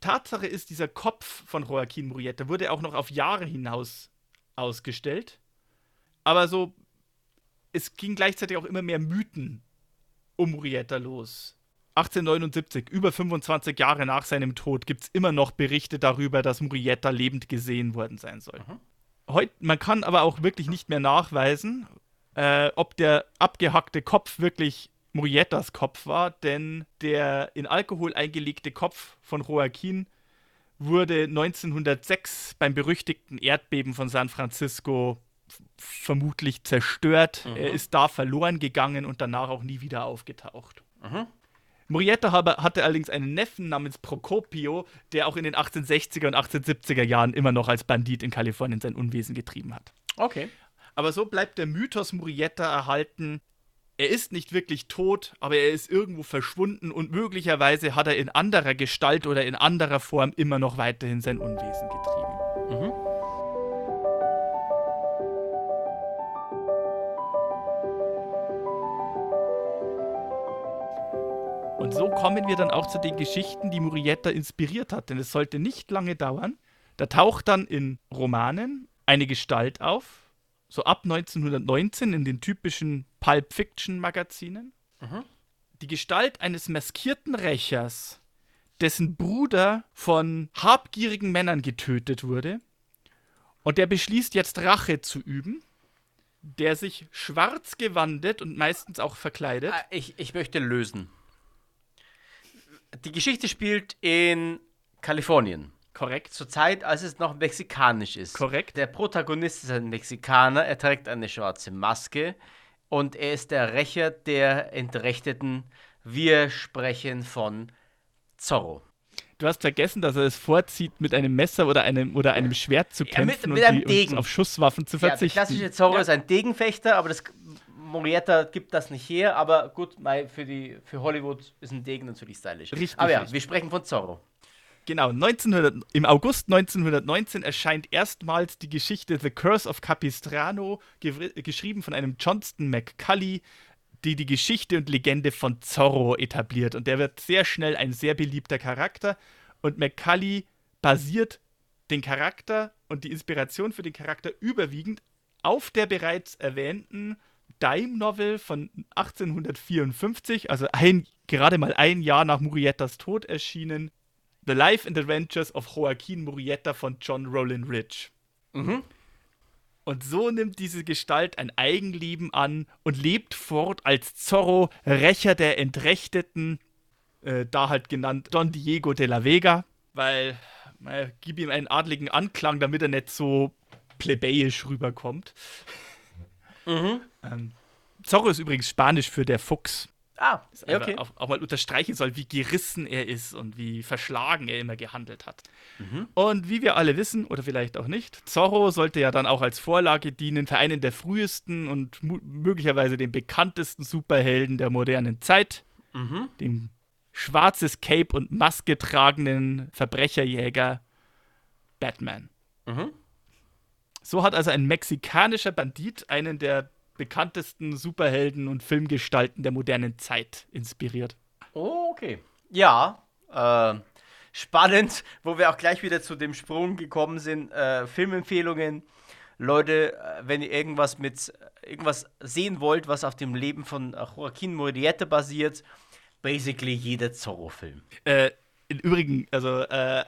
Tatsache ist, dieser Kopf von Joaquin Murrieta wurde auch noch auf Jahre hinaus ausgestellt. Aber so, es ging gleichzeitig auch immer mehr Mythen um Murrieta los. 1879, über 25 Jahre nach seinem Tod, gibt es immer noch Berichte darüber, dass Murrieta lebend gesehen worden sein soll. Heut, man kann aber auch wirklich nicht mehr nachweisen, äh, ob der abgehackte Kopf wirklich Murrietas Kopf war, denn der in Alkohol eingelegte Kopf von Joaquin wurde 1906 beim berüchtigten Erdbeben von San Francisco vermutlich zerstört. Er ist da verloren gegangen und danach auch nie wieder aufgetaucht. Murrieta habe, hatte allerdings einen Neffen namens Procopio, der auch in den 1860er und 1870er Jahren immer noch als Bandit in Kalifornien sein Unwesen getrieben hat. Okay. Aber so bleibt der Mythos Murrieta erhalten. Er ist nicht wirklich tot, aber er ist irgendwo verschwunden und möglicherweise hat er in anderer Gestalt oder in anderer Form immer noch weiterhin sein Unwesen getrieben. Und so kommen wir dann auch zu den Geschichten, die Murrieta inspiriert hat, denn es sollte nicht lange dauern. Da taucht dann in Romanen eine Gestalt auf, so ab 1919 in den typischen Pulp Fiction Magazinen. Die Gestalt eines maskierten Rächers, dessen Bruder von habgierigen Männern getötet wurde. Und der beschließt jetzt Rache zu üben, der sich schwarz gewandet und meistens auch verkleidet. Ah, Ich, ich möchte lösen. Die Geschichte spielt in Kalifornien. Korrekt. Zur Zeit, als es noch mexikanisch ist. Korrekt. Der Protagonist ist ein Mexikaner, er trägt eine schwarze Maske und er ist der Rächer der Entrechteten. Wir sprechen von Zorro. Du hast vergessen, dass er es vorzieht, mit einem Messer oder einem, oder einem Schwert zu Ja, mit- kämpfen mit und, einem die, Degen. und auf Schusswaffen zu Ja, der verzichten. klassische Zorro Ja. ist ein Degenfechter, aber das Morietta gibt das nicht her. Aber gut, mei, für, die, für Hollywood ist ein Degen natürlich stylisch. Richtig, aber ja, richtig. wir sprechen von Zorro. Genau, 1900, im August 1919 erscheint erstmals die Geschichte The Curse of Capistrano, geschrieben von einem Johnston McCulley, die die Geschichte und Legende von Zorro etabliert. Und der wird sehr schnell ein sehr beliebter Charakter. Und McCulley basiert den Charakter und die Inspiration für den Charakter überwiegend auf der bereits erwähnten Dime-Novel von 1854, also ein, gerade mal ein Jahr nach Murrietas Tod erschienen, The Life and Adventures of Joaquin Murrieta von John Rowland Rich. Und so nimmt diese Gestalt ein Eigenleben an und lebt fort als Zorro, Rächer der Entrechteten, äh, da halt genannt Don Diego de la Vega, weil äh, gib ihm einen adligen Anklang, damit er nicht so plebejisch rüberkommt. Ähm, Zorro ist übrigens Spanisch für der Fuchs. Ah, ja, okay. auch, auch mal unterstreichen soll, wie gerissen er ist und wie verschlagen er immer gehandelt hat. Mhm. Und wie wir alle wissen, oder vielleicht auch nicht, Zorro sollte ja dann auch als Vorlage dienen für einen der frühesten und möglicherweise den bekanntesten Superhelden der modernen Zeit, Mhm. dem schwarzes Cape und Maske tragenden Verbrecherjäger Batman. Mhm. So hat also ein mexikanischer Bandit einen der bekanntesten Superhelden und Filmgestalten der modernen Zeit inspiriert. Oh, okay. Ja, äh, spannend, wo wir auch gleich wieder zu dem Sprung gekommen sind. Äh, Filmempfehlungen. Leute, äh, wenn ihr irgendwas mit irgendwas sehen wollt, was auf dem Leben von Joaquin Murrieta basiert, basically jeder Zorro-Film. Äh, Im Übrigen, also äh,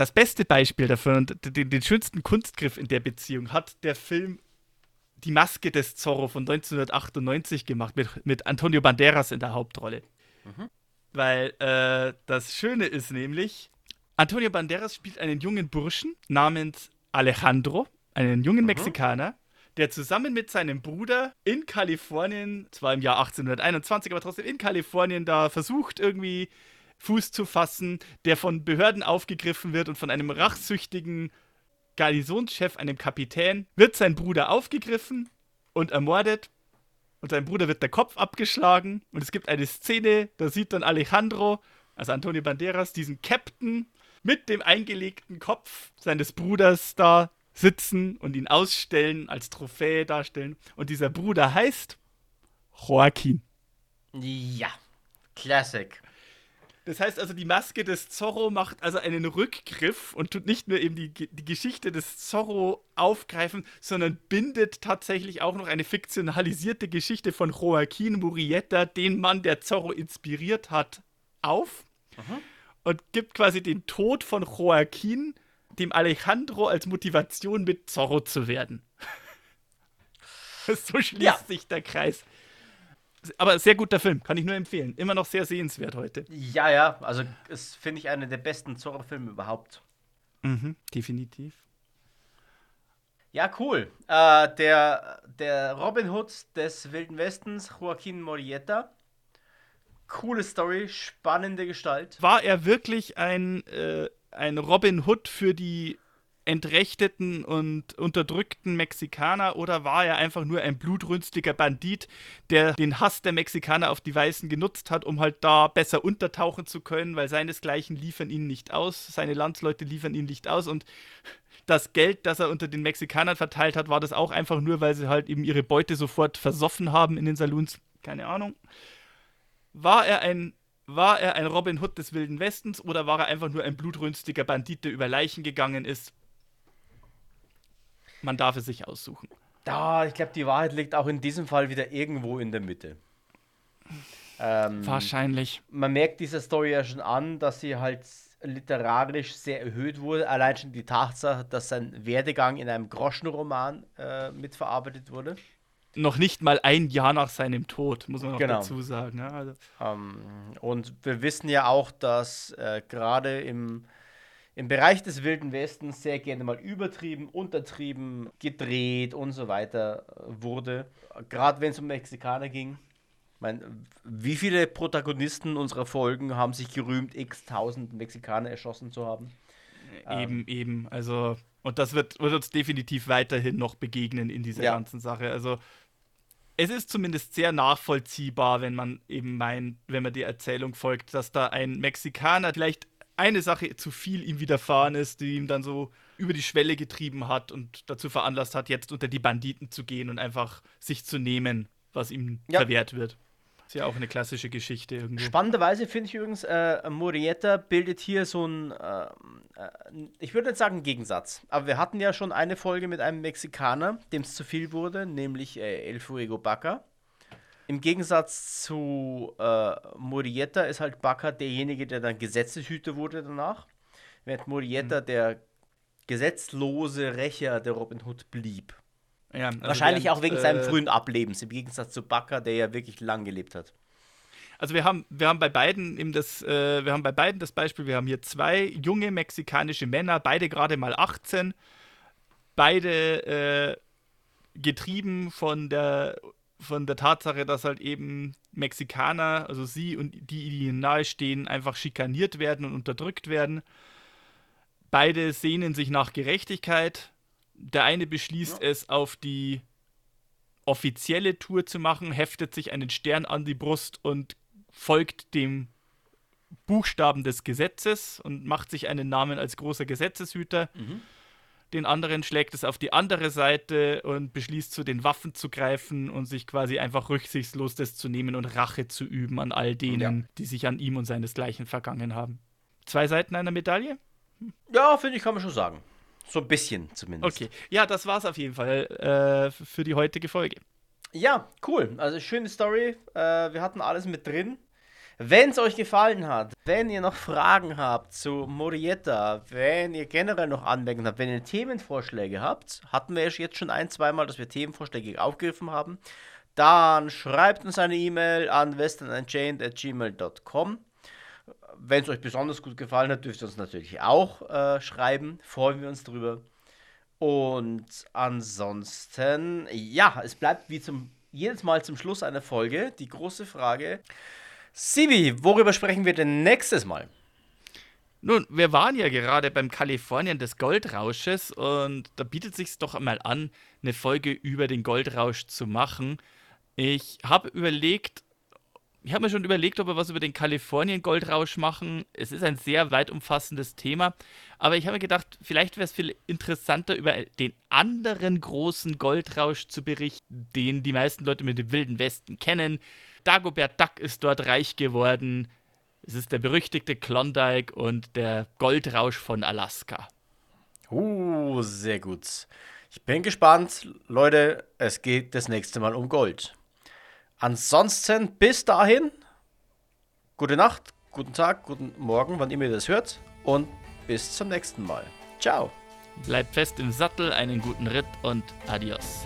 das beste Beispiel dafür und den, den schönsten Kunstgriff in der Beziehung hat der Film Die Maske des Zorro von 1998 gemacht, mit, mit Antonio Banderas in der Hauptrolle. Weil äh, das Schöne ist nämlich, Antonio Banderas spielt einen jungen Burschen namens Alejandro, einen jungen Mexikaner, der zusammen mit seinem Bruder in Kalifornien, zwar im Jahr 1821, aber trotzdem in Kalifornien da versucht irgendwie Fuß zu fassen, der von Behörden aufgegriffen wird und von einem rachsüchtigen Garnisonschef, einem Kapitän, wird sein Bruder aufgegriffen und ermordet. Und sein Bruder wird der Kopf abgeschlagen. Und es gibt eine Szene, da sieht dann Alejandro, also Antonio Banderas, diesen Captain mit dem eingelegten Kopf seines Bruders da sitzen und ihn ausstellen, als Trophäe darstellen. Und dieser Bruder heißt Joaquin. Ja, Classic. Das heißt also, die Maske des Zorro macht also einen Rückgriff und tut nicht nur eben die, die Geschichte des Zorro aufgreifen, sondern bindet tatsächlich auch noch eine fiktionalisierte Geschichte von Joaquin Murrieta, den Mann, der Zorro inspiriert hat, auf und gibt quasi den Tod von Joaquin dem Alejandro als Motivation mit Zorro zu werden. so schließt Ja. sich der Kreis. Aber sehr guter Film, kann ich nur empfehlen. Immer noch sehr sehenswert heute. Ja, ja, also es finde ich einer der besten Zorro-Filme überhaupt. Mhm, definitiv. Ja, cool. Äh, der, der Robin Hood des Wilden Westens, Joaquin Murrieta. Coole Story, spannende Gestalt. War er wirklich ein, äh, ein Robin Hood für die entrechteten und unterdrückten Mexikaner oder war er einfach nur ein blutrünstiger Bandit, der den Hass der Mexikaner auf die Weißen genutzt hat, um halt da besser untertauchen zu können, weil seinesgleichen liefern ihn nicht aus, seine Landsleute liefern ihn nicht aus und das Geld, das er unter den Mexikanern verteilt hat, war das auch einfach nur, weil sie halt eben ihre Beute sofort versoffen haben in den Saloons. Keine Ahnung. War er ein war er ein Robin Hood des Wilden Westens oder war er einfach nur ein blutrünstiger Bandit, der über Leichen gegangen ist? Man darf es sich aussuchen. Da, ich glaube, die Wahrheit liegt auch in diesem Fall wieder irgendwo in der Mitte. Ähm, Wahrscheinlich. man merkt dieser Story ja schon an, dass sie halt literarisch sehr erhöht wurde. Allein schon die Tatsache, dass sein Werdegang in einem Groschenroman äh, mitverarbeitet wurde. Noch nicht mal ein Jahr nach seinem Tod, muss man noch Genau. dazu sagen. Ja, also, Ähm, und wir wissen ja auch, dass äh, gerade im, im Bereich des Wilden Westens sehr gerne mal übertrieben, untertrieben, gedreht und so weiter äh, wurde. Gerade wenn es um Mexikaner ging. Ich meine, wie viele Protagonisten unserer Folgen haben sich gerühmt, x tausend Mexikaner erschossen zu haben? eben, eben. Also, und das wird, wird uns definitiv weiterhin noch begegnen in dieser Ja. ganzen Sache. Also, es ist zumindest sehr nachvollziehbar, wenn man eben meint, wenn man die Erzählung folgt, dass da ein Mexikaner vielleicht eine Sache zu viel ihm widerfahren ist, die ihm dann so über die Schwelle getrieben hat und dazu veranlasst hat, jetzt unter die Banditen zu gehen und einfach sich zu nehmen, was ihm Ja. verwehrt wird. Ist ja auch eine klassische Geschichte irgendwo. Spannenderweise finde ich übrigens, äh, Murrieta bildet hier so ein, äh, äh, ich würde nicht sagen Gegensatz, aber wir hatten ja schon eine Folge mit einem Mexikaner, dem es zu viel wurde, nämlich äh, El Fuego Baca. Im Gegensatz zu äh, Murrieta ist halt Baca derjenige, der dann Gesetzeshüter wurde danach, während Murrieta der gesetzlose Rächer der Robin Hood blieb. Ja, also Wahrscheinlich während, auch wegen seinem äh, frühen Ablebens, im Gegensatz zu Baca, der ja wirklich lang gelebt hat. Also wir haben, wir haben bei beiden eben das, äh, wir haben bei beiden das Beispiel, wir haben hier zwei junge mexikanische Männer, beide gerade mal 18, beide äh, getrieben von der von der Tatsache, dass halt eben Mexikaner, also sie und die, die ihnen nahestehen, einfach schikaniert werden und unterdrückt werden. Beide sehnen sich nach Gerechtigkeit. Der eine beschließt ja. es auf die offizielle Tour zu machen, heftet sich einen Stern an die Brust und folgt dem Buchstaben des Gesetzes und macht sich einen Namen als großer Gesetzeshüter. Mhm. Den anderen schlägt es auf die andere Seite und beschließt zu den Waffen zu greifen und sich quasi einfach rücksichtslos das zu nehmen und Rache zu üben an all denen, ja. die sich an ihm und seinesgleichen vergangen haben. Zwei Seiten einer Medaille? Hm. Ja, finde ich, kann man schon sagen. So ein bisschen zumindest. Okay, ja, das war's auf jeden Fall äh, für die heutige Folge. Ja, cool. Also schöne Story. Äh, wir hatten alles mit drin. Wenn es euch gefallen hat, wenn ihr noch Fragen habt zu Morietta, wenn ihr generell noch Anmerkungen habt, wenn ihr Themenvorschläge habt, hatten wir jetzt schon ein, zweimal, dass wir Themenvorschläge aufgegriffen haben, dann schreibt uns eine E-Mail an westernunchained.gmail.com. Wenn es euch besonders gut gefallen hat, dürft ihr uns natürlich auch äh, schreiben. Freuen wir uns drüber. Und ansonsten, ja, es bleibt wie zum jedes Mal zum Schluss einer Folge die große Frage, Sibi, worüber sprechen wir denn nächstes Mal? Nun, wir waren ja gerade beim Kalifornien des Goldrausches und da bietet sich doch einmal an, eine Folge über den Goldrausch zu machen. Ich habe überlegt, ich habe mir schon überlegt, ob wir was über den Kalifornien-Goldrausch machen. Es ist ein sehr weit umfassendes Thema, aber ich habe mir gedacht, vielleicht wäre es viel interessanter, über den anderen großen Goldrausch zu berichten, den die meisten Leute mit dem Wilden Westen kennen. Dagobert Duck ist dort reich geworden. Es ist der berüchtigte Klondike und der Goldrausch von Alaska. Uh, sehr gut. Ich bin gespannt. Leute, es geht das nächste Mal um Gold. Ansonsten bis dahin, gute Nacht, guten Tag, guten Morgen, wann immer ihr das hört. Und bis zum nächsten Mal. Ciao. Bleibt fest im Sattel, einen guten Ritt und adios.